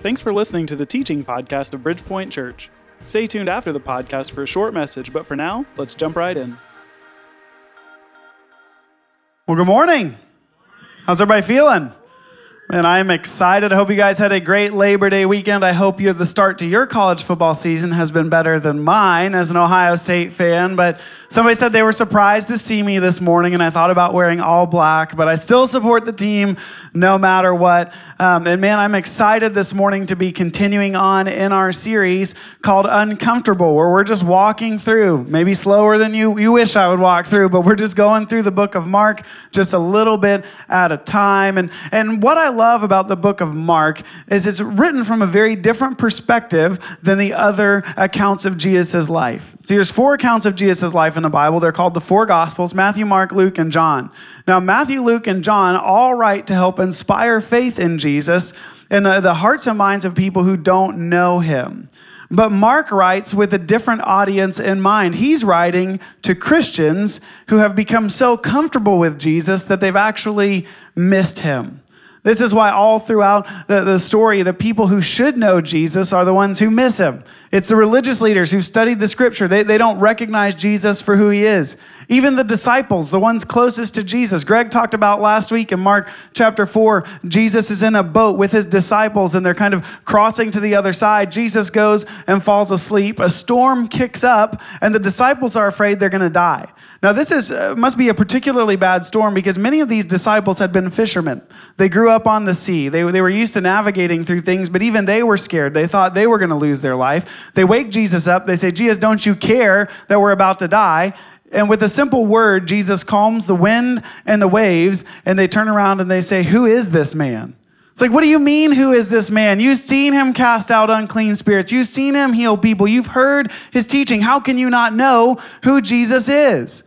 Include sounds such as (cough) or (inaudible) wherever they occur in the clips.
Thanks for listening to the teaching podcast of Bridgepoint Church. Stay tuned after the podcast for a short message, but for now, let's jump right in. Well, good morning. How's everybody feeling? And I am excited. I hope you guys had a great Labor Day weekend. I hope you the start to your college football season has been better than mine as an Ohio State fan. But somebody said they were surprised to see me this morning, and I thought about wearing all black, but I still support the team no matter what. Um, and man, I'm excited this morning to be continuing on in our series called Uncomfortable, where we're just walking through, maybe slower than you, you wish I would walk through, but we're just going through the book of Mark just a little bit at a time. And, and what I love about the book of Mark is it's written from a very different perspective than the other accounts of Jesus' life. See, there's four accounts of Jesus' life in the Bible. They're called the four Gospels Matthew, Mark, Luke, and John. Now, Matthew, Luke, and John all write to help inspire faith in Jesus in the hearts and minds of people who don't know him. But Mark writes with a different audience in mind. He's writing to Christians who have become so comfortable with Jesus that they've actually missed him. This is why all throughout the, the story, the people who should know Jesus are the ones who miss him. It's the religious leaders who studied the scripture. They, they don't recognize Jesus for who he is. Even the disciples, the ones closest to Jesus. Greg talked about last week in Mark chapter 4, Jesus is in a boat with his disciples and they're kind of crossing to the other side. Jesus goes and falls asleep. A storm kicks up and the disciples are afraid they're going to die. Now, this is, uh, must be a particularly bad storm because many of these disciples had been fishermen. They grew up on the sea. They, they were used to navigating through things, but even they were scared. They thought they were going to lose their life. They wake Jesus up. They say, Jesus, don't you care that we're about to die? And with a simple word, Jesus calms the wind and the waves, and they turn around and they say, Who is this man? It's like, what do you mean, who is this man? You've seen him cast out unclean spirits. You've seen him heal people. You've heard his teaching. How can you not know who Jesus is?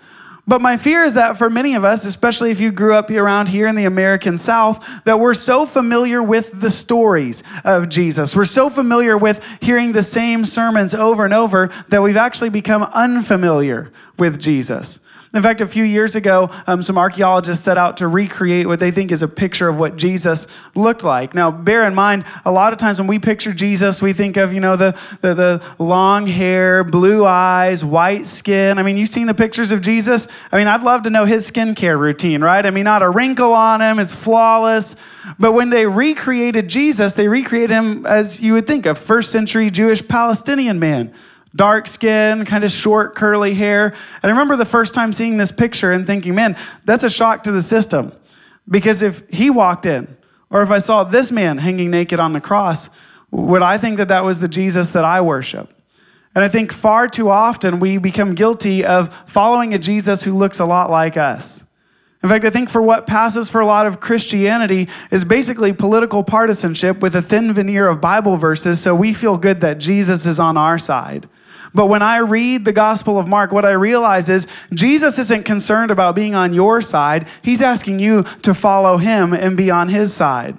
But my fear is that for many of us, especially if you grew up around here in the American South, that we're so familiar with the stories of Jesus. We're so familiar with hearing the same sermons over and over that we've actually become unfamiliar with Jesus. In fact, a few years ago, um, some archaeologists set out to recreate what they think is a picture of what Jesus looked like. Now, bear in mind, a lot of times when we picture Jesus, we think of, you know, the, the, the long hair, blue eyes, white skin. I mean, you've seen the pictures of Jesus. I mean, I'd love to know his skincare routine, right? I mean, not a wrinkle on him, it's flawless. But when they recreated Jesus, they recreated him as you would think a first century Jewish Palestinian man dark skin, kind of short, curly hair. And I remember the first time seeing this picture and thinking, man, that's a shock to the system. Because if he walked in, or if I saw this man hanging naked on the cross, would I think that that was the Jesus that I worship? And I think far too often we become guilty of following a Jesus who looks a lot like us. In fact, I think for what passes for a lot of Christianity is basically political partisanship with a thin veneer of Bible verses so we feel good that Jesus is on our side. But when I read the Gospel of Mark, what I realize is Jesus isn't concerned about being on your side. He's asking you to follow him and be on his side.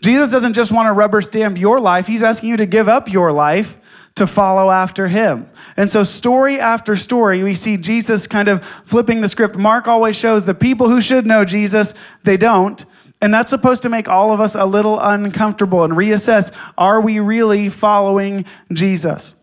Jesus doesn't just want to rubber stamp your life, he's asking you to give up your life to follow after him. And so, story after story, we see Jesus kind of flipping the script. Mark always shows the people who should know Jesus, they don't. And that's supposed to make all of us a little uncomfortable and reassess are we really following Jesus?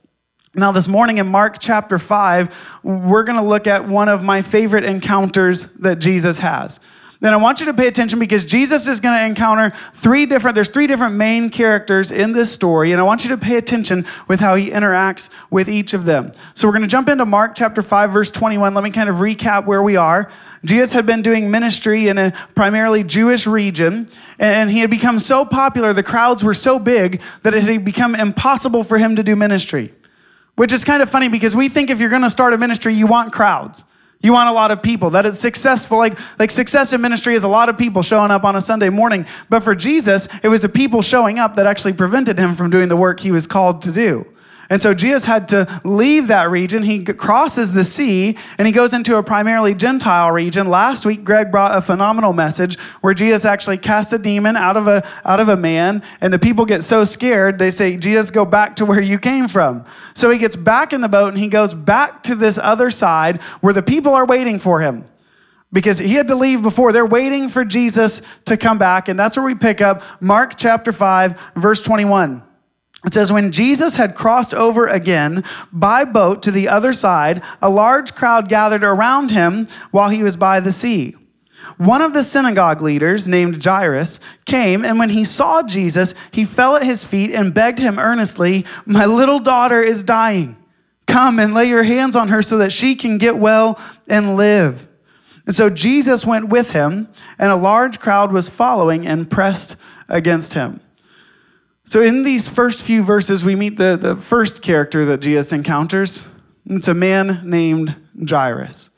Now, this morning in Mark chapter 5, we're going to look at one of my favorite encounters that Jesus has. Then I want you to pay attention because Jesus is going to encounter three different, there's three different main characters in this story, and I want you to pay attention with how he interacts with each of them. So we're going to jump into Mark chapter 5, verse 21. Let me kind of recap where we are. Jesus had been doing ministry in a primarily Jewish region, and he had become so popular, the crowds were so big that it had become impossible for him to do ministry. Which is kind of funny because we think if you're going to start a ministry, you want crowds. You want a lot of people. That it's successful. Like, like success in ministry is a lot of people showing up on a Sunday morning. But for Jesus, it was the people showing up that actually prevented him from doing the work he was called to do. And so Jesus had to leave that region. He crosses the sea and he goes into a primarily Gentile region. Last week, Greg brought a phenomenal message where Jesus actually cast a demon out of a, out of a man, and the people get so scared, they say, Jesus, go back to where you came from. So he gets back in the boat and he goes back to this other side where the people are waiting for him. because he had to leave before. They're waiting for Jesus to come back. And that's where we pick up Mark chapter 5, verse 21. It says, When Jesus had crossed over again by boat to the other side, a large crowd gathered around him while he was by the sea. One of the synagogue leaders, named Jairus, came, and when he saw Jesus, he fell at his feet and begged him earnestly, My little daughter is dying. Come and lay your hands on her so that she can get well and live. And so Jesus went with him, and a large crowd was following and pressed against him. So, in these first few verses, we meet the, the first character that Jesus encounters. It's a man named Jairus.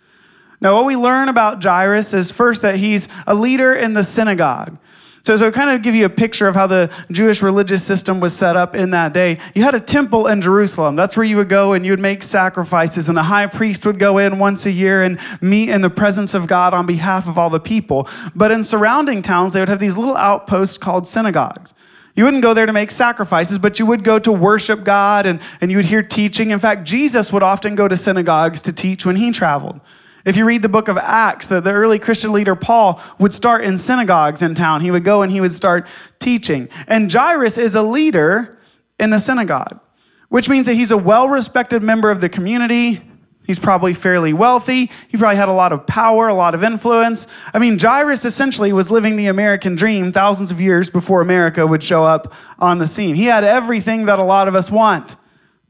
Now, what we learn about Jairus is first that he's a leader in the synagogue. So, so kind of give you a picture of how the Jewish religious system was set up in that day. You had a temple in Jerusalem. That's where you would go and you would make sacrifices, and the high priest would go in once a year and meet in the presence of God on behalf of all the people. But in surrounding towns, they would have these little outposts called synagogues. You wouldn't go there to make sacrifices, but you would go to worship God and, and you would hear teaching. In fact, Jesus would often go to synagogues to teach when he traveled. If you read the book of Acts, the, the early Christian leader Paul would start in synagogues in town. He would go and he would start teaching. And Jairus is a leader in the synagogue, which means that he's a well respected member of the community. He's probably fairly wealthy. He probably had a lot of power, a lot of influence. I mean, Jairus essentially was living the American dream thousands of years before America would show up on the scene. He had everything that a lot of us want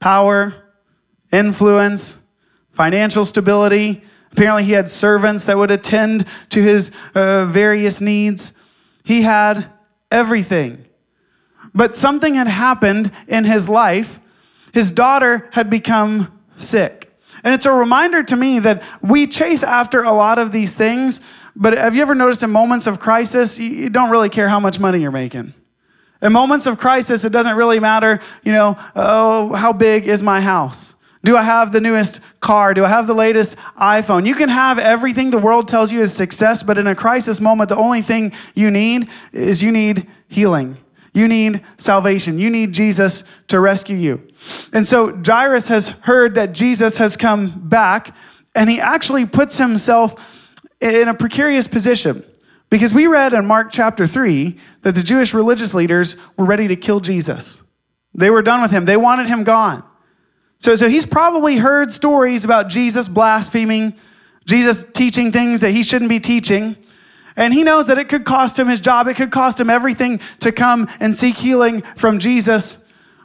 power, influence, financial stability. Apparently, he had servants that would attend to his uh, various needs. He had everything. But something had happened in his life. His daughter had become sick. And it's a reminder to me that we chase after a lot of these things, but have you ever noticed in moments of crisis, you don't really care how much money you're making? In moments of crisis, it doesn't really matter, you know, oh, how big is my house? Do I have the newest car? Do I have the latest iPhone? You can have everything the world tells you is success, but in a crisis moment, the only thing you need is you need healing. You need salvation. You need Jesus to rescue you. And so Jairus has heard that Jesus has come back, and he actually puts himself in a precarious position. Because we read in Mark chapter 3 that the Jewish religious leaders were ready to kill Jesus. They were done with him, they wanted him gone. So, so he's probably heard stories about Jesus blaspheming, Jesus teaching things that he shouldn't be teaching. And he knows that it could cost him his job, it could cost him everything to come and seek healing from Jesus.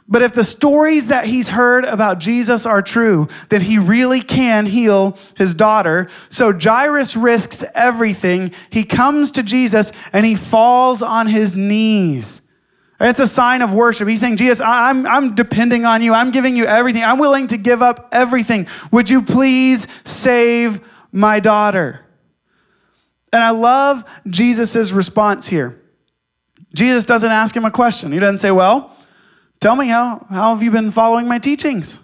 But if the stories that he's heard about Jesus are true, then he really can heal his daughter. So Jairus risks everything. He comes to Jesus and he falls on his knees. It's a sign of worship. He's saying, Jesus, I'm, I'm depending on you. I'm giving you everything. I'm willing to give up everything. Would you please save my daughter? And I love Jesus' response here. Jesus doesn't ask him a question. He doesn't say, Well, tell me how, how have you been following my teachings?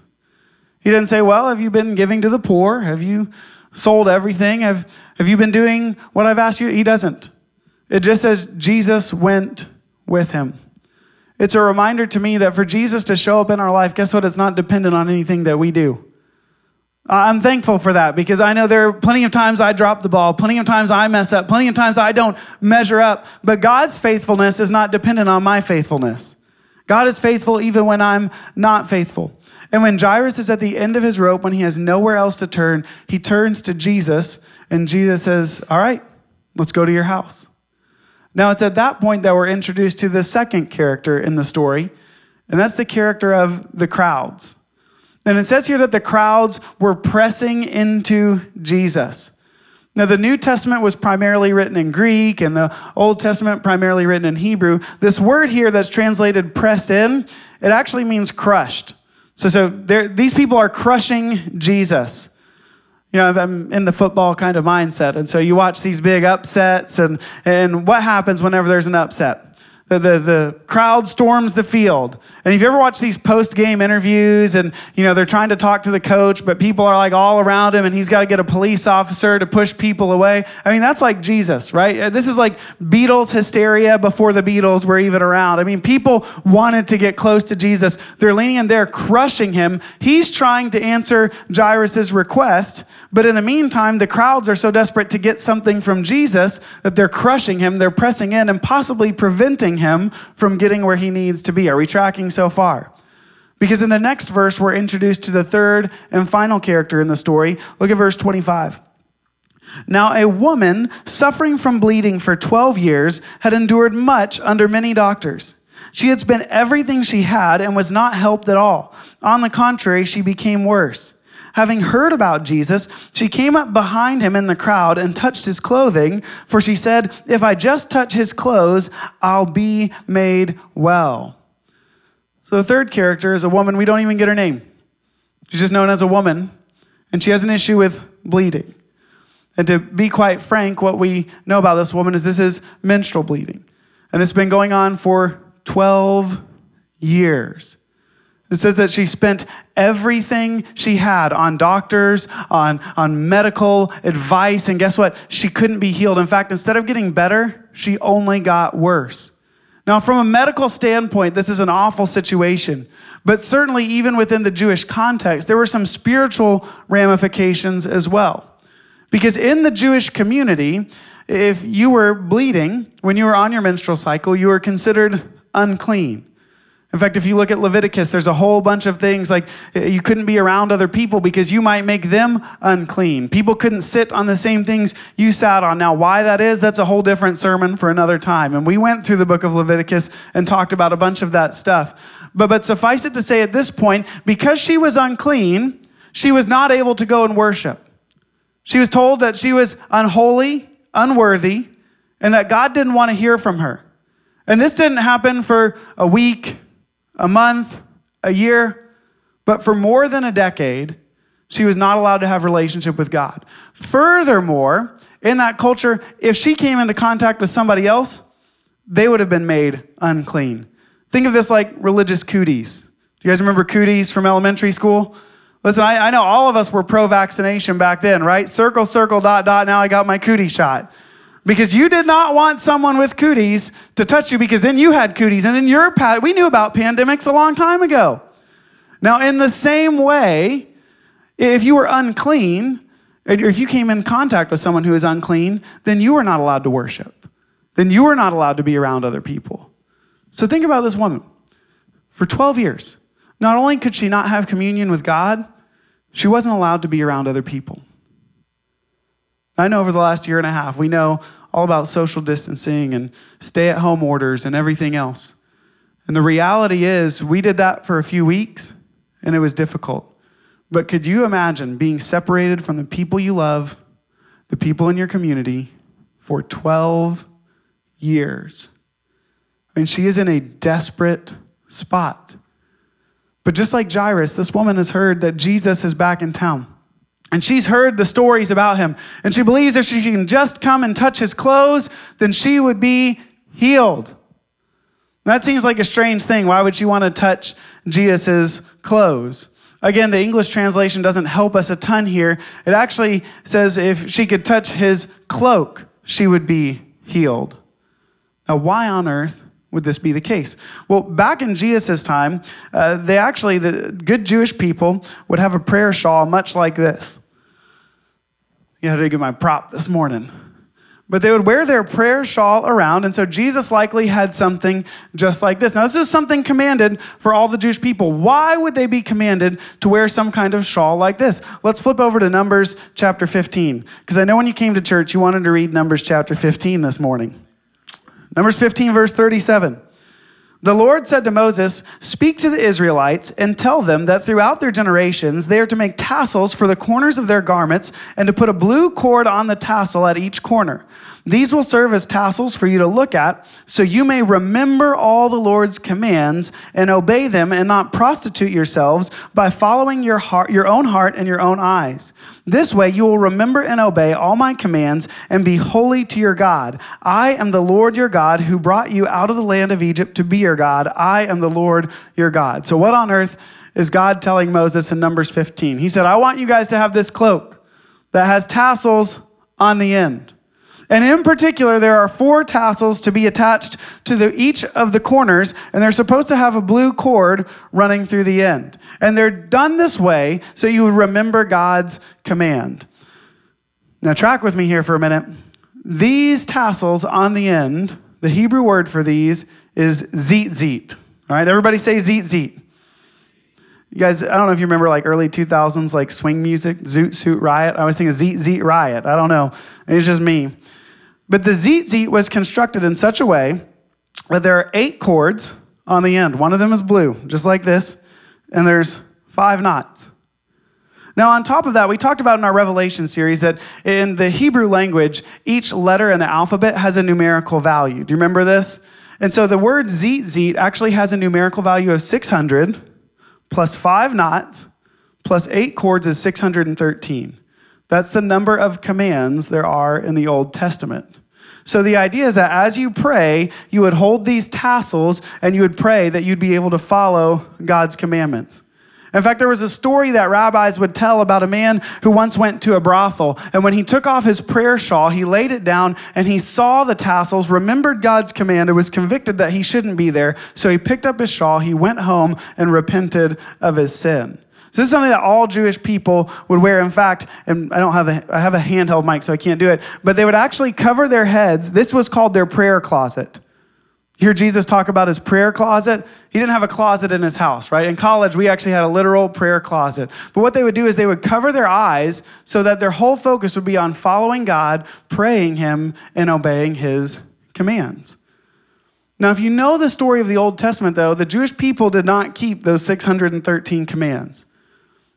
He doesn't say, Well, have you been giving to the poor? Have you sold everything? Have, have you been doing what I've asked you? He doesn't. It just says Jesus went with him. It's a reminder to me that for Jesus to show up in our life, guess what? It's not dependent on anything that we do. Uh, I'm thankful for that because I know there are plenty of times I drop the ball, plenty of times I mess up, plenty of times I don't measure up. But God's faithfulness is not dependent on my faithfulness. God is faithful even when I'm not faithful. And when Jairus is at the end of his rope, when he has nowhere else to turn, he turns to Jesus, and Jesus says, All right, let's go to your house. Now, it's at that point that we're introduced to the second character in the story, and that's the character of the crowds. And it says here that the crowds were pressing into Jesus. Now, the New Testament was primarily written in Greek, and the Old Testament primarily written in Hebrew. This word here that's translated pressed in, it actually means crushed. So, so these people are crushing Jesus you know, I'm in the football kind of mindset. And so you watch these big upsets, and, and what happens whenever there's an upset? The, the, the crowd storms the field. And if you ever watch these post game interviews and, you know, they're trying to talk to the coach, but people are like all around him and he's got to get a police officer to push people away. I mean, that's like Jesus, right? Uh, this is like Beatles hysteria before the Beatles were even around. I mean, people wanted to get close to Jesus. They're leaning in there, crushing him. He's trying to answer Jairus' request. But in the meantime, the crowds are so desperate to get something from Jesus that they're crushing him, they're pressing in, and possibly preventing him from getting where he needs to be. Are we tracking so far? Because in the next verse, we're introduced to the third and final character in the story. Look at verse 25. Now, a woman suffering from bleeding for 12 years had endured much under many doctors. She had spent everything she had and was not helped at all. On the contrary, she became worse. Having heard about Jesus, she came up behind him in the crowd and touched his clothing, for she said, If I just touch his clothes, I'll be made well. So the third character is a woman, we don't even get her name. She's just known as a woman, and she has an issue with bleeding. And to be quite frank, what we know about this woman is this is menstrual bleeding. And it's been going on for 12 years. It says that she spent everything she had on doctors, on, on medical advice, and guess what? She couldn't be healed. In fact, instead of getting better, she only got worse. Now, from a medical standpoint, this is an awful situation. But certainly, even within the Jewish context, there were some spiritual ramifications as well. Because in the Jewish community, if you were bleeding when you were on your menstrual cycle, you were considered unclean. In fact, if you look at Leviticus, there's a whole bunch of things like eh, you couldn't be around other people because you might make them unclean. People couldn't sit on the same things you sat on. Now, why that is, that's a whole different sermon for another time. And we went through the book of Leviticus and talked about a bunch of that stuff. But, but suffice it to say at this point, because she was unclean, she was not able to go and worship. She was told that she was unholy, unworthy, and that God didn't want to hear from her. And this didn't happen for a week, a month, a year, but for more than a decade, she was not allowed to have relationship with God. Furthermore, in that culture, if she came into contact with somebody else, they would have been made unclean. Think of this like religious cooties. Do you guys remember cooties from elementary school? Listen, I, I know all of us were pro vaccination back then, right? Circle, circle, dot, dot. Now I got my cootie shot because you did not want someone with cooties to touch you because then you had cooties and in your path we knew about pandemics a long time ago. Now in the same way if you were unclean if you came in contact with someone who is unclean then you were not allowed to worship. Then you were not allowed to be around other people. So think about this woman. For 12 years not only could she not have communion with god she wasn't allowed to be around other people I know over the last year and a half, we know all about social distancing and stay at home orders and everything else. And the reality is, we did that for a few weeks and it was difficult. But could you imagine being separated from the people you love, the people in your community, for 12 years? I mean, she is in a desperate spot. But just like Jairus, this woman has heard that Jesus is back in town. And she's heard the stories about him. And she believes if she can just come and touch his clothes, then she would be healed. That seems like a strange thing. Why would she want to touch Jesus' clothes? Again, the English translation doesn't help us a ton here. It actually says if she could touch his cloak, she would be healed. Now, why on earth would this be the case? Well, back in Jesus' time, uh, they actually, the good Jewish people would have a prayer shawl much like this. You had to get my prop this morning. But they would wear their prayer shawl around, and so Jesus likely had something just like this. Now, this is something commanded for all the Jewish people. Why would they be commanded to wear some kind of shawl like this? Let's flip over to Numbers chapter 15, because I know when you came to church, you wanted to read Numbers chapter 15 this morning. Numbers 15, verse 37. The Lord said to Moses, Speak to the Israelites and tell them that throughout their generations they are to make tassels for the corners of their garments and to put a blue cord on the tassel at each corner. These will serve as tassels for you to look at, so you may remember all the Lord's commands and obey them and not prostitute yourselves by following your, heart, your own heart and your own eyes. This way you will remember and obey all my commands and be holy to your God. I am the Lord your God who brought you out of the land of Egypt to be your God. I am the Lord your God. So, what on earth is God telling Moses in Numbers 15? He said, I want you guys to have this cloak that has tassels on the end. And in particular, there are four tassels to be attached to the, each of the corners, and they're supposed to have a blue cord running through the end. And they're done this way so you would remember God's command. Now, track with me here for a minute. These tassels on the end, the Hebrew word for these is tzitzit. All right, everybody say tzitzit. You guys, I don't know if you remember like early 2000s, like swing music, Zoot Suit Riot. I was thinking Zeet Zeet Riot. I don't know. It's just me. But the tzitzit was constructed in such a way that there are eight cords on the end. One of them is blue, just like this, and there's five knots. Now, on top of that, we talked about in our Revelation series that in the Hebrew language, each letter in the alphabet has a numerical value. Do you remember this? And so the word tzitzit actually has a numerical value of 600 plus five knots plus eight cords is 613. That's the number of commands there are in the Old Testament. So the idea is that as you pray, you would hold these tassels and you would pray that you'd be able to follow God's commandments. In fact, there was a story that rabbis would tell about a man who once went to a brothel. And when he took off his prayer shawl, he laid it down and he saw the tassels, remembered God's command, and was convicted that he shouldn't be there. So he picked up his shawl, he went home, and repented of his sin. So this is something that all Jewish people would wear. In fact, and I don't have a I have a handheld mic, so I can't do it. But they would actually cover their heads. This was called their prayer closet. Hear Jesus talk about his prayer closet. He didn't have a closet in his house, right? In college, we actually had a literal prayer closet. But what they would do is they would cover their eyes so that their whole focus would be on following God, praying Him, and obeying His commands. Now, if you know the story of the Old Testament, though, the Jewish people did not keep those 613 commands.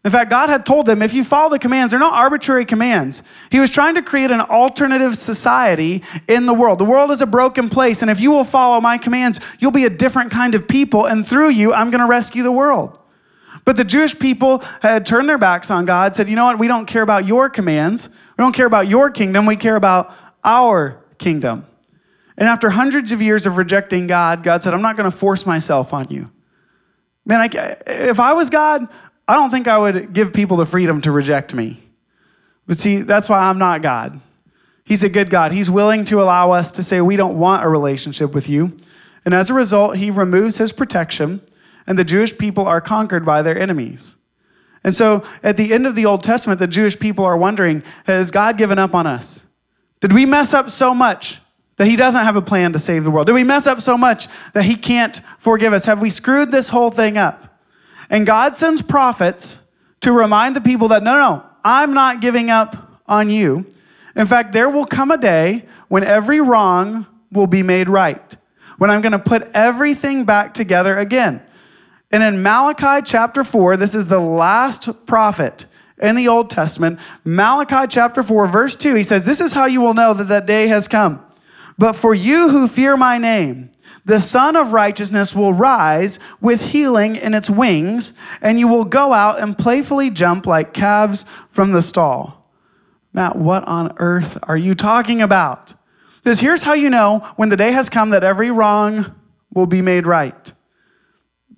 In fact, God had told them if you follow the commands, they're not arbitrary commands. He was trying to create an alternative society in the world. The world is a broken place, and if you will follow my commands, you'll be a different kind of people, and through you, I'm going to rescue the world. But the Jewish people had turned their backs on God, said, You know what? We don't care about your commands. We don't care about your kingdom. We care about our kingdom. And after hundreds of years of rejecting God, God said, I'm not going to force myself on you. Man, I, if I was God, I don't think I would give people the freedom to reject me. But see, that's why I'm not God. He's a good God. He's willing to allow us to say, We don't want a relationship with you. And as a result, he removes his protection, and the Jewish people are conquered by their enemies. And so at the end of the Old Testament, the Jewish people are wondering Has God given up on us? Did we mess up so much that he doesn't have a plan to save the world? Did we mess up so much that he can't forgive us? Have we screwed this whole thing up? And God sends prophets to remind the people that no, no, I'm not giving up on you. In fact, there will come a day when every wrong will be made right, when I'm going to put everything back together again. And in Malachi chapter 4, this is the last prophet in the Old Testament. Malachi chapter 4, verse 2, he says, This is how you will know that that day has come. But for you who fear my name, the Sun of Righteousness will rise with healing in its wings, and you will go out and playfully jump like calves from the stall. Matt, what on earth are you talking about? Says, here's how you know when the day has come that every wrong will be made right.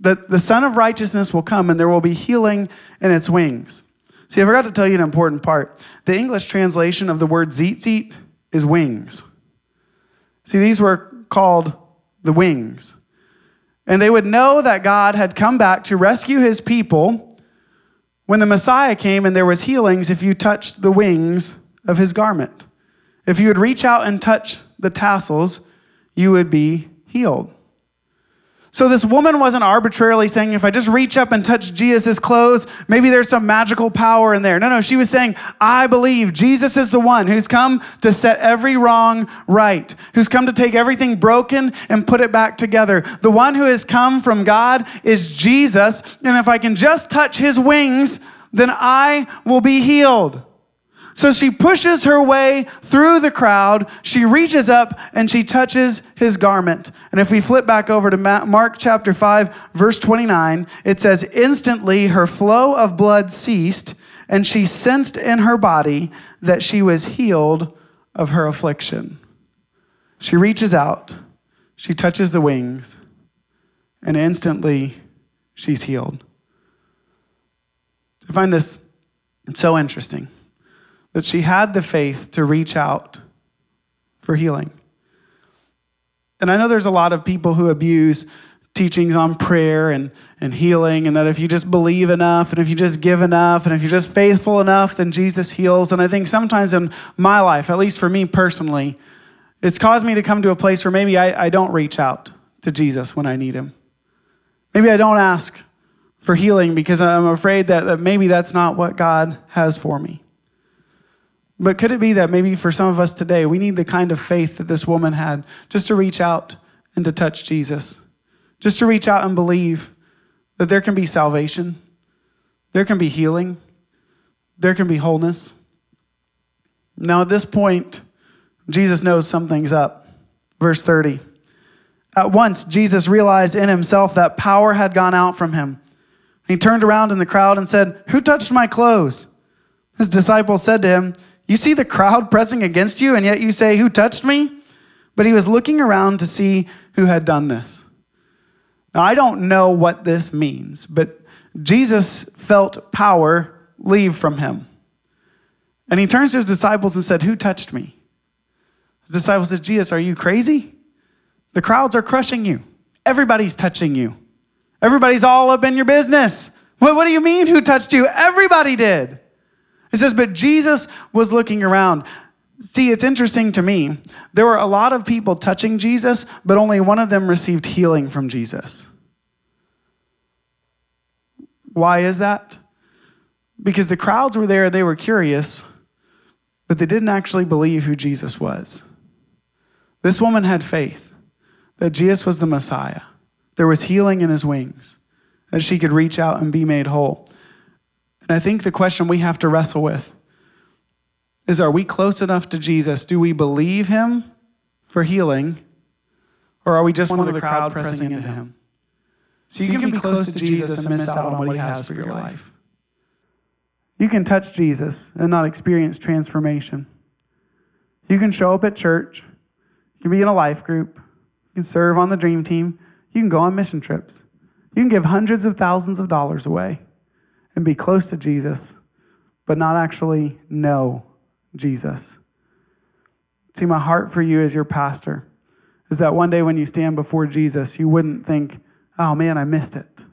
That the Sun of Righteousness will come and there will be healing in its wings. See, I forgot to tell you an important part. The English translation of the word tzitzit is wings. See, these were called the wings. And they would know that God had come back to rescue his people when the Messiah came and there was healings if you touched the wings of his garment. If you would reach out and touch the tassels, you would be healed. So this woman wasn't arbitrarily saying, if I just reach up and touch Jesus' clothes, maybe there's some magical power in there. No, no, she was saying, I believe Jesus is the one who's come to set every wrong right, who's come to take everything broken and put it back together. The one who has come from God is Jesus. And if I can just touch his wings, then I will be healed. So she pushes her way through the crowd. She reaches up and she touches his garment. And if we flip back over to Mark chapter 5, verse 29, it says, Instantly her flow of blood ceased, and she sensed in her body that she was healed of her affliction. She reaches out, she touches the wings, and instantly she's healed. I find this so interesting that she had the faith to reach out for healing. And I know there's a lot of people who abuse teachings on prayer and, and healing, and that if you just believe enough, and if you just give enough, and if you're just faithful enough, then Jesus heals. And I think sometimes in my life, at least for me personally, it's caused me to come to a place where maybe I, I don't reach out to Jesus when I need him. Maybe I don't ask for healing because I'm afraid that, that maybe that's not what God has for me. But could it be that maybe for some of us today, we need the kind of faith that this woman had just to reach out and to touch Jesus? Just to reach out and believe that there can be salvation, there can be healing, there can be wholeness. Now, at this point, Jesus knows something's up. Verse 30. At once, Jesus realized in himself that power had gone out from him. He turned around in the crowd and said, Who touched my clothes? His disciples said to him, you see the crowd pressing against you, and yet you say, Who touched me? But he was looking around to see who had done this. Now, I don't know what this means, but Jesus felt power leave from him. And he turns to his disciples and said, Who touched me? His disciples said, Jesus, are you crazy? The crowds are crushing you. Everybody's touching you. Everybody's all up in your business. What, what do you mean, who touched you? Everybody did. It says, but Jesus was looking around. See, it's interesting to me. There were a lot of people touching Jesus, but only one of them received healing from Jesus. Why is that? Because the crowds were there, they were curious, but they didn't actually believe who Jesus was. This woman had faith that Jesus was the Messiah. There was healing in his wings, that she could reach out and be made whole. And I think the question we have to wrestle with is are we close enough to Jesus? Do we believe him for healing? Or are we just one, one of the crowd, crowd pressing into him? So you, so you can, can be close to Jesus and miss out on what he has for your life. You can touch Jesus and not experience transformation. You can show up at church. You can be in a life group. You can serve on the dream team. You can go on mission trips. You can give hundreds of thousands of dollars away and be close to Jesus, but not actually know Jesus. See, my heart for you as your pastor is that one day when you stand before Jesus, you wouldn't think, oh man, I missed it.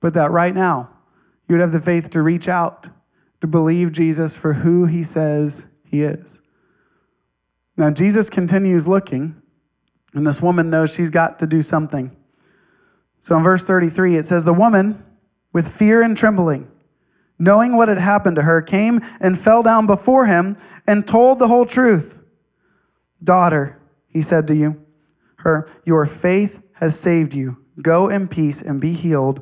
But that right now, you would have the faith to reach out, to believe Jesus for who he says he is. Now, Jesus continues looking, and this woman knows she's got to do something. So in verse 33, it says, The woman, with fear and trembling, knowing what had happened to her, came and fell down before him and told the whole truth. Daughter, he said to you, her, your faith has saved you. Go in peace and be healed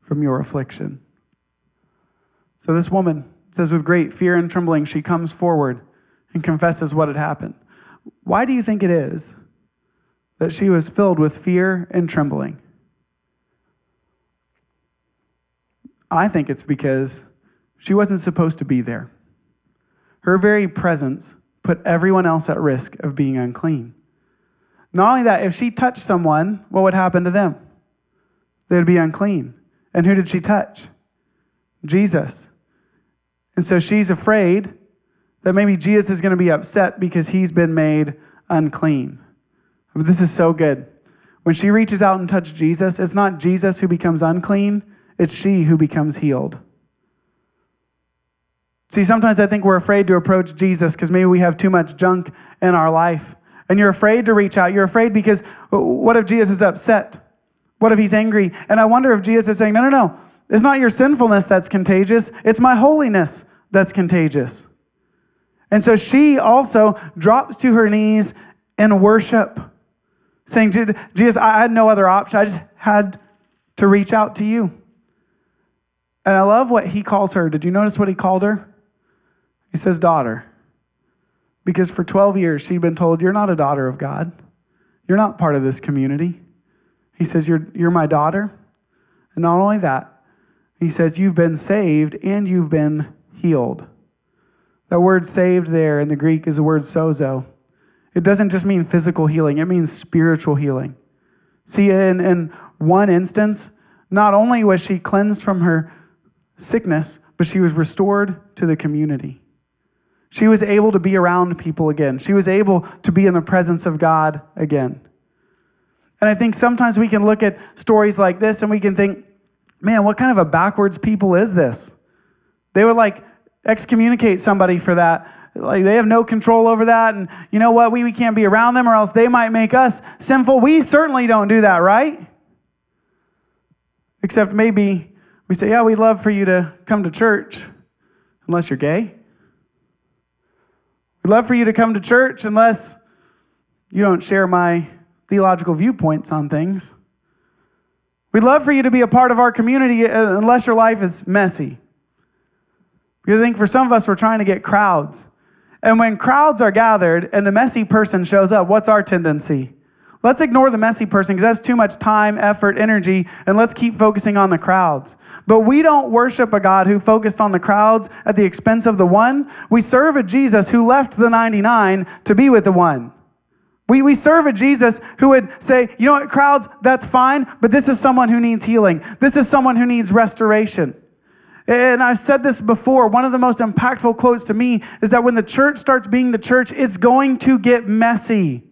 from your affliction. So this woman says, with great fear and trembling, she comes forward and confesses what had happened. Why do you think it is that she was filled with fear and trembling? I think it's because she wasn't supposed to be there. Her very presence put everyone else at risk of being unclean. Not only that, if she touched someone, what would happen to them? They'd be unclean. And who did she touch? Jesus. And so she's afraid that maybe Jesus is going to be upset because he's been made unclean. But this is so good. When she reaches out and touches Jesus, it's not Jesus who becomes unclean, it's she who becomes healed. See, sometimes I think we're afraid to approach Jesus because maybe we have too much junk in our life. And you're afraid to reach out. You're afraid because what if Jesus is upset? What if he's angry? And I wonder if Jesus is saying, no, no, no. It's not your sinfulness that's contagious, it's my holiness that's contagious. And so she also drops to her knees in worship, saying, Jesus, I had no other option. I just had to reach out to you. And I love what he calls her. Did you notice what he called her? He says, daughter. Because for 12 years, she'd been told, You're not a daughter of God. You're not part of this community. He says, You're, you're my daughter. And not only that, he says, You've been saved and you've been healed. That word saved there in the Greek is the word sozo. It doesn't just mean physical healing, it means spiritual healing. See, in, in one instance, not only was she cleansed from her sickness, but she was restored to the community. She was able to be around people again. She was able to be in the presence of God again. And I think sometimes we can look at stories like this and we can think, man, what kind of a backwards people is this? They would like excommunicate somebody for that. Like they have no control over that. And you know what? We, we can't be around them or else they might make us sinful. We certainly don't do that, right? Except maybe we say, yeah, we'd love for you to come to church, unless you're gay. We'd love for you to come to church unless you don't share my theological viewpoints on things. We'd love for you to be a part of our community uh, unless your life is messy. Because I think for some of us, we're trying to get crowds. And when crowds are gathered and the messy person shows up, what's our tendency? Let's ignore the messy person because that's too much time, effort, energy, and let's keep focusing on the crowds. But we don't worship a God who focused on the crowds at the expense of the one. We serve a Jesus who left the 99 to be with the one. We, we serve a Jesus who would say, you know what, crowds, that's fine, but this is someone who needs healing. This is someone who needs restoration. And I've said this before. One of the most impactful quotes to me is that when the church starts being the church, it's going to get messy.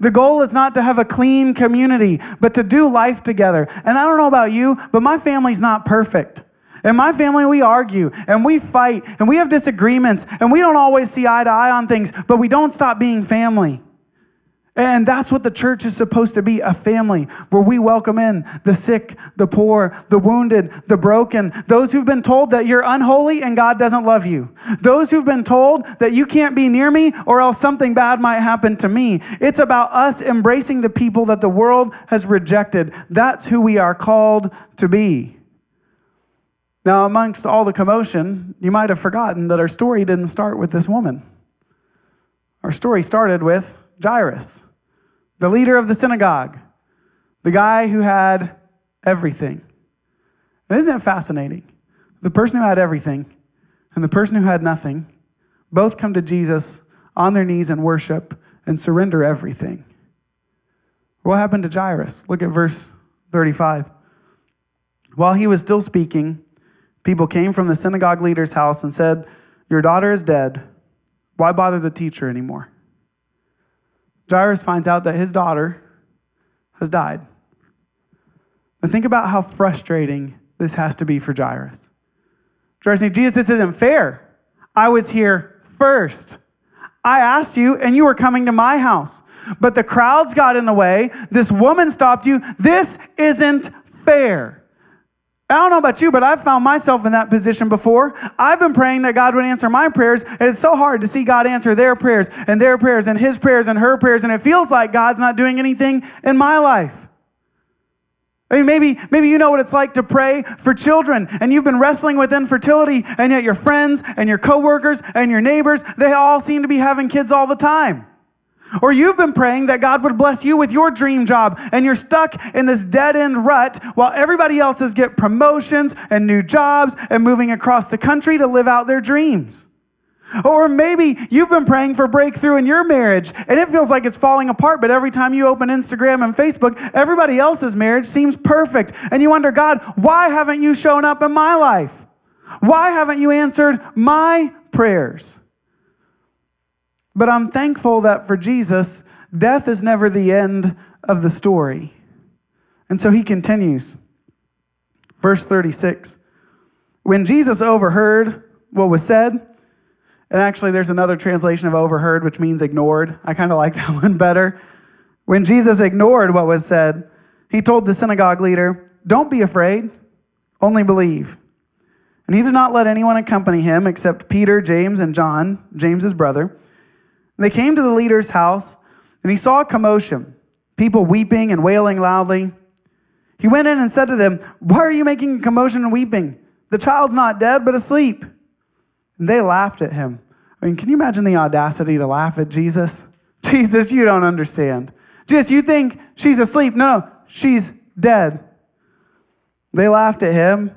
The goal is not to have a clean community, but to do life together. And I don't know about you, but my family's not perfect. In my family, we argue and we fight and we have disagreements and we don't always see eye to eye on things, but we don't stop being family. And that's what the church is supposed to be a family where we welcome in the sick, the poor, the wounded, the broken, those who've been told that you're unholy and God doesn't love you, those who've been told that you can't be near me or else something bad might happen to me. It's about us embracing the people that the world has rejected. That's who we are called to be. Now, amongst all the commotion, you might have forgotten that our story didn't start with this woman. Our story started with Jairus the leader of the synagogue, the guy who had everything. And isn't it fascinating? The person who had everything and the person who had nothing both come to Jesus on their knees and worship and surrender everything. What happened to Jairus? Look at verse 35. While he was still speaking, people came from the synagogue leader's house and said, Your daughter is dead. Why bother the teacher anymore? Jairus finds out that his daughter has died. And think about how frustrating this has to be for Jairus. Jairus saying, Jesus, this isn't fair. I was here first. I asked you, and you were coming to my house. But the crowds got in the way. This woman stopped you. This isn't fair. I don't know about you, but I've found myself in that position before. I've been praying that God would answer my prayers, and it's so hard to see God answer their prayers and their prayers and his prayers and her prayers, and it feels like God's not doing anything in my life. I mean, maybe, maybe you know what it's like to pray for children, and you've been wrestling with infertility, and yet your friends and your coworkers and your neighbors, they all seem to be having kids all the time. Or you've been praying that God would bless you with your dream job and you're stuck in this dead end rut while everybody else is get promotions and new jobs and moving across the country to live out their dreams. Or maybe you've been praying for breakthrough in your marriage and it feels like it's falling apart, but every time you open Instagram and Facebook, everybody else's marriage seems perfect. And you wonder, God, why haven't you shown up in my life? Why haven't you answered my prayers? But I'm thankful that for Jesus, death is never the end of the story. And so he continues. Verse 36 When Jesus overheard what was said, and actually there's another translation of overheard, which means ignored. I kind of like (laughs) that one better. When Jesus ignored what was said, he told the synagogue leader, Don't be afraid, only believe. And he did not let anyone accompany him except Peter, James, and John, James's brother. They came to the leader's house, and he saw a commotion, people weeping and wailing loudly. He went in and said to them, Why are you making a commotion and weeping? The child's not dead, but asleep. And they laughed at him. I mean, can you imagine the audacity to laugh at Jesus? (laughs) Jesus, you don't understand. Jesus, you think she's asleep. No, no, she's dead. They laughed at him,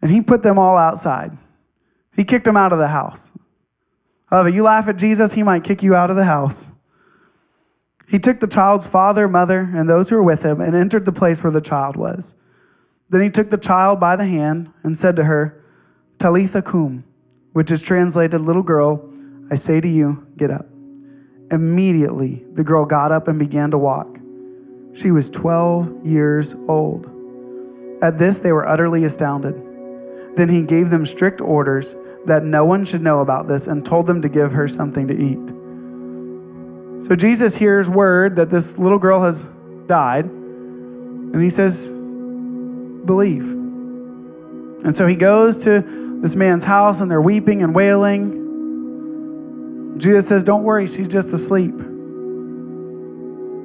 and he put them all outside. He kicked them out of the house. Oh, you laugh at Jesus, he might kick you out of the house. He took the child's father, mother, and those who were with him and entered the place where the child was. Then he took the child by the hand and said to her, Talitha cum, which is translated, Little girl, I say to you, get up. Immediately, the girl got up and began to walk. She was 12 years old. At this, they were utterly astounded. Then he gave them strict orders that no one should know about this and told them to give her something to eat. So Jesus hears word that this little girl has died, and he says, Believe. And so he goes to this man's house, and they're weeping and wailing. Jesus says, Don't worry, she's just asleep.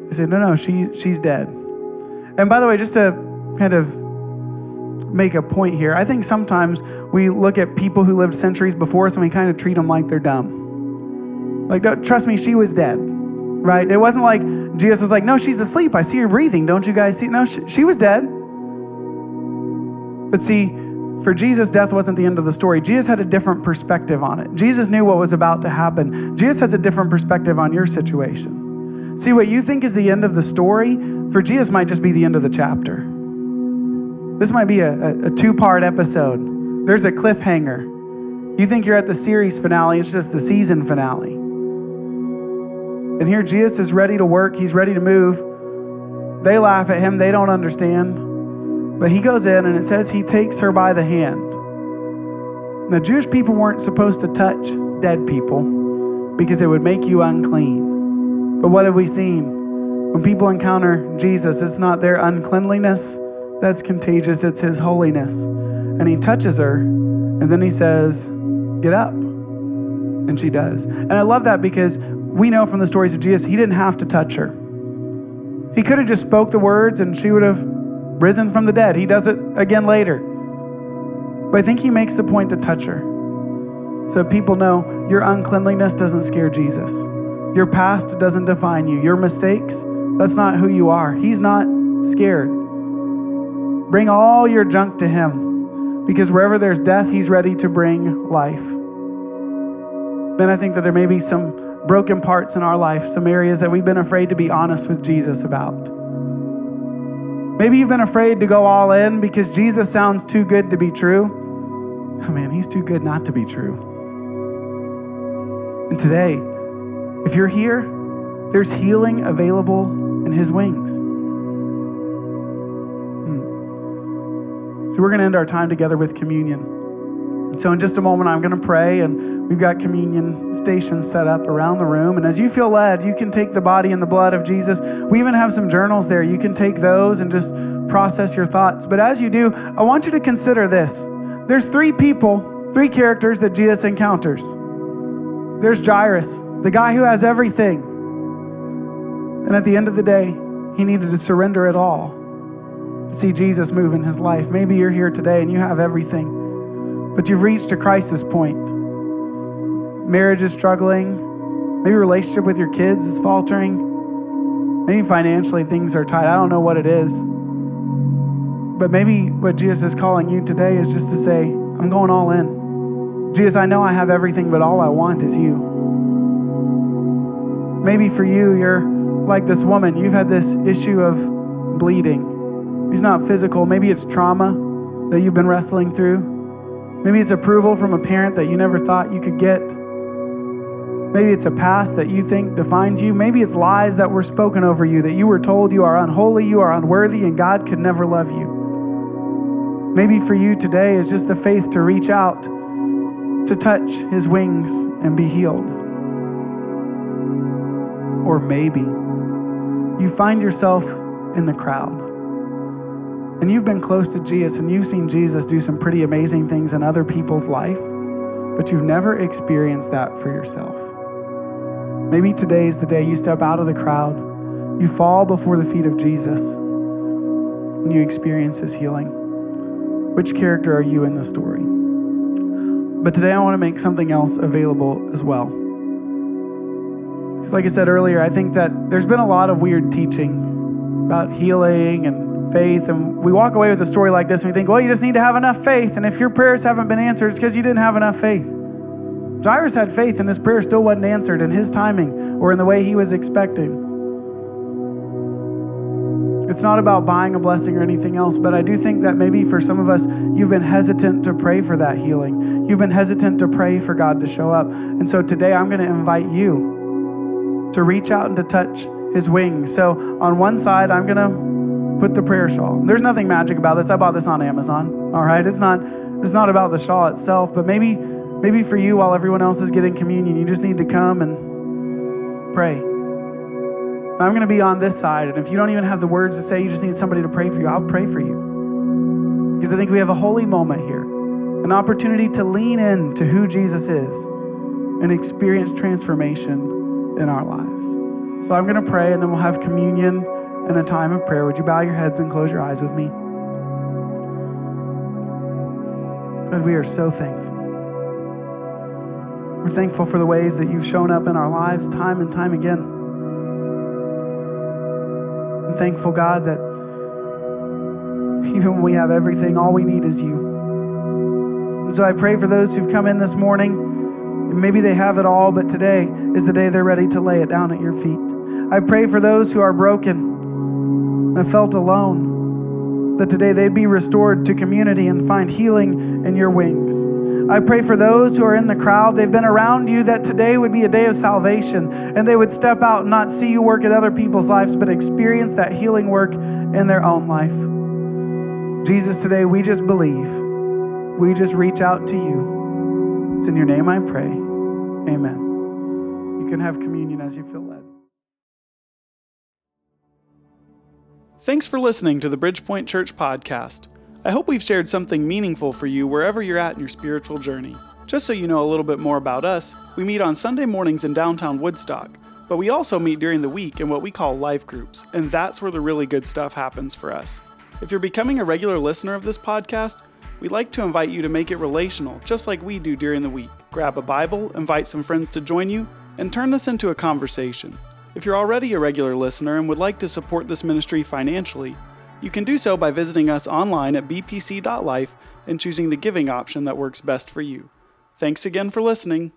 He said, No, no, she, she's dead. And by the way, just to kind of make a point here. I think sometimes we look at people who lived centuries before us and we kind of treat them like they're dumb. Like, trust me, she was dead, right? It wasn't like Jesus was like, no, she's asleep. I see her breathing. Don't you guys see? No, she, she was dead. But see, for Jesus, death wasn't the end of the story. Jesus had a different perspective on it. Jesus knew what was about to happen. Jesus has a different perspective on your situation. See, what you think is the end of the story, for Jesus might just be the end of the chapter. This might be a, a, a two part episode. There's a cliffhanger. You think you're at the series finale, it's just the season finale. And here Jesus is ready to work, he's ready to move. They laugh at him, they don't understand. But he goes in and it says he takes her by the hand. The Jewish people weren't supposed to touch dead people because it would make you unclean. But what have we seen? When people encounter Jesus, it's not their uncleanliness, that's contagious. It's His holiness. And He touches her, and then He says, Get up. And she does. And I love that because we know from the stories of Jesus, He didn't have to touch her. He could have just spoke the words and she would have risen from the dead. He does it again later. But I think He makes the point to touch her. So people know your uncleanliness doesn't scare Jesus. Your past doesn't define you. Your mistakes, that's not who you are. He's not scared. Bring all your junk to Him because wherever there's death, He's ready to bring life. Then I think that there may be some broken parts in our life, some areas that we've been afraid to be honest with Jesus about. Maybe you've been afraid to go all in because Jesus sounds too good to be true. Oh man, he's too good not to be true. And today, if you're here, there's healing available in his wings. So we're going to end our time together with communion. So, in just a moment, I'm going to pray, and we've got communion stations set up around the room. And as you feel led, you can take the body and the blood of Jesus. We even have some journals there. You can take those and just process your thoughts. But as you do, I want you to consider this there's three people, three characters that Jesus encounters. There's Jairus, the guy who has everything. And at the end of the day, he needed to surrender it all see Jesus move in his life. Maybe you're here today and you have everything, but you've reached a crisis point. Marriage is struggling. Maybe relationship with your kids is faltering. Maybe financially things are tight. I don't know what it is. But maybe what Jesus is calling you today is just to say, I'm going all in. Jesus, I know I have everything, but all I want is you. Maybe for you, you're like this woman. You've had this issue of bleeding it's not physical. Maybe it's trauma that you've been wrestling through. Maybe it's approval from a parent that you never thought you could get. Maybe it's a past that you think defines you. Maybe it's lies that were spoken over you, that you were told you are unholy, you are unworthy, and God could never love you. Maybe for you today is just the faith to reach out, to touch His wings and be healed. Or maybe you find yourself in the crowd and you've been close to Jesus and you've seen Jesus do some pretty amazing things in other people's life, but you've never experienced that for yourself. Maybe today is the day you step out of the crowd, you fall before the feet of Jesus, and you experience his healing. Which character are you in the story? But today I want to make something else available as well. Because, like I said earlier, I think that there's been a lot of weird teaching about healing and faith. And we walk away with a story like this and we think, well, you just need to have enough faith. And if your prayers haven't been answered, it's because you didn't have enough faith. Jairus had faith and his prayer still wasn't answered in his timing or in the way he was expecting. It's not about buying a blessing or anything else, but I do think that maybe for some of us, you've been hesitant to pray for that healing. You've been hesitant to pray for God to show up. And so today I'm going to invite you to reach out and to touch his wings. So on one side, I'm going to put the prayer shawl. There's nothing magic about this. I bought this on Amazon. All right, it's not it's not about the shawl itself, but maybe maybe for you while everyone else is getting communion, you just need to come and pray. I'm going to be on this side, and if you don't even have the words to say, you just need somebody to pray for you. I'll pray for you. Because I think we have a holy moment here, an opportunity to lean in to who Jesus is and experience transformation in our lives. So I'm going to pray, and then we'll have communion in a time of prayer. Would you bow your heads and close your eyes with me? God, we are so thankful. We're thankful for the ways that you've shown up in our lives time and time again. I'm thankful, God, that even when we have everything, all we need is you. And so I pray for those who've come in this morning. Maybe they have it all, but today is the day they're ready to lay it down at your feet. I pray for those who are broken I felt alone, that today they'd be restored to community and find healing in your wings. I pray for those who are in the crowd, they've been around you, that today would be a day of salvation and they would step out and not see you work in other people's lives, but experience that healing work in their own life. Jesus, today we just believe. We just reach out to you. It's in your name I pray. Amen. You can have communion as you feel led. Thanks for listening to the Bridgepoint Church podcast. I hope we've shared something meaningful for you wherever you're at in your spiritual journey. Just so you know a little bit more about us, we meet on Sunday mornings in downtown Woodstock, but we also meet during the week in what we call life groups, and that's where the really good stuff happens for us. If you're becoming a regular listener of this podcast, we'd like to invite you to make it relational, just like we do during the week. Grab a Bible, invite some friends to join you, and turn this into a conversation. If you're already a regular listener and would like to support this ministry financially, you can do so by visiting us online at bpc.life and choosing the giving option that works best for you. Thanks again for listening.